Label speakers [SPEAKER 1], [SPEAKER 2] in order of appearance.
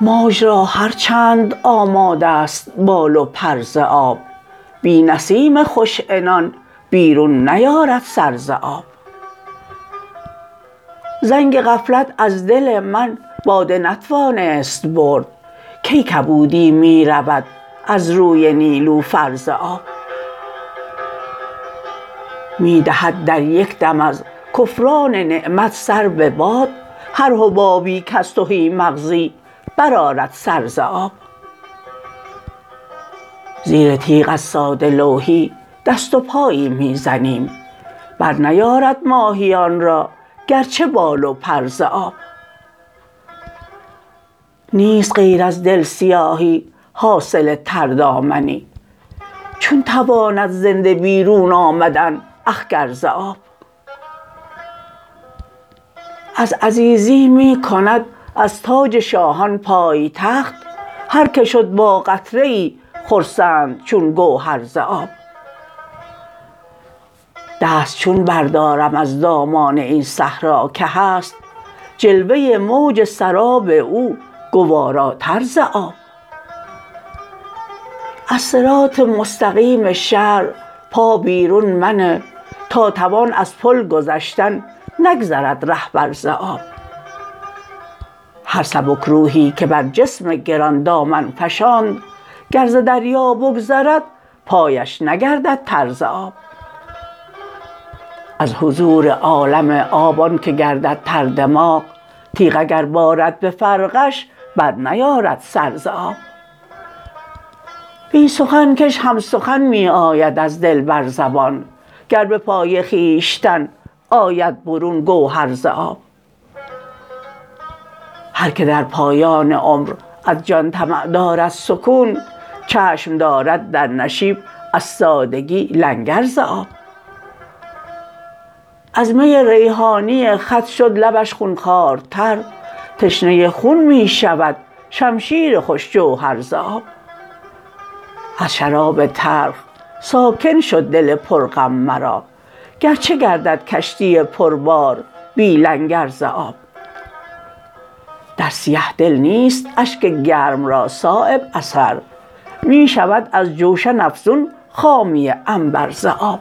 [SPEAKER 1] موج را هر چند آماده است بال و پر ز آب بی نسیم خوش عنان بیرون نیارد سر ز آب. زنگ غفلت از دل من باده نتوانست برد کی کبودی می رود از روی نیلوفر ز آب. می دهد در یک دم از کفران نعمت سر به باد. هر حبابی کز تهی مغزی برآرد سر ز آب. زیر تیغ از ساده لوحی دست و پایی می زنیم برنیارد ماهیان را گرچه بال و پر ز آب. نیست غیر از دل سیاهی حاصل تردامنی. چون تواند زنده بیرون آمدن اخگر ز آب. از عزیزی می کند از تاج شاهان پایتخت هر که شد با قطره ای خرسند چون گوهر ز آب. دست چون بردارم از دامان این صحرا که هست جلوه موج سراب او گواراتر ز آب. از صراط مستقیم شرع پا بیرون منه تا توان از پل گذشتن نگذرد رهبر ز آب هر سبکروحی که بر جسم گران دامن فشاند گر ز دریا بگذرد پایش نگردد تر ز آب از حضور عالم آب آن که گردد تر دماغ تیغ اگر بارد به فرقش برنیارد سر ز آب بی سخن کش هم سخن می آید از دل بر زبان. گر به پای خویشتن آید برون گوهر ز آب. هر که در پایان عمر از جان طمع دارد سکون چشم دارد در نشیب از سادگی لنگر ز آب. از می ریحانی خط شد لبش خون خوارتر تشنه خون می شود شمشیر خوش جوهر ز آب. از شراب تلخ ساکن شد دل پر غم مرا. گرچه گردد کشتی پر بار بی لنگر ز آب. در سیه دل نیست اشک گرم را صایب اثر. می شود از جوشن افزون خامی عنبر ز آب.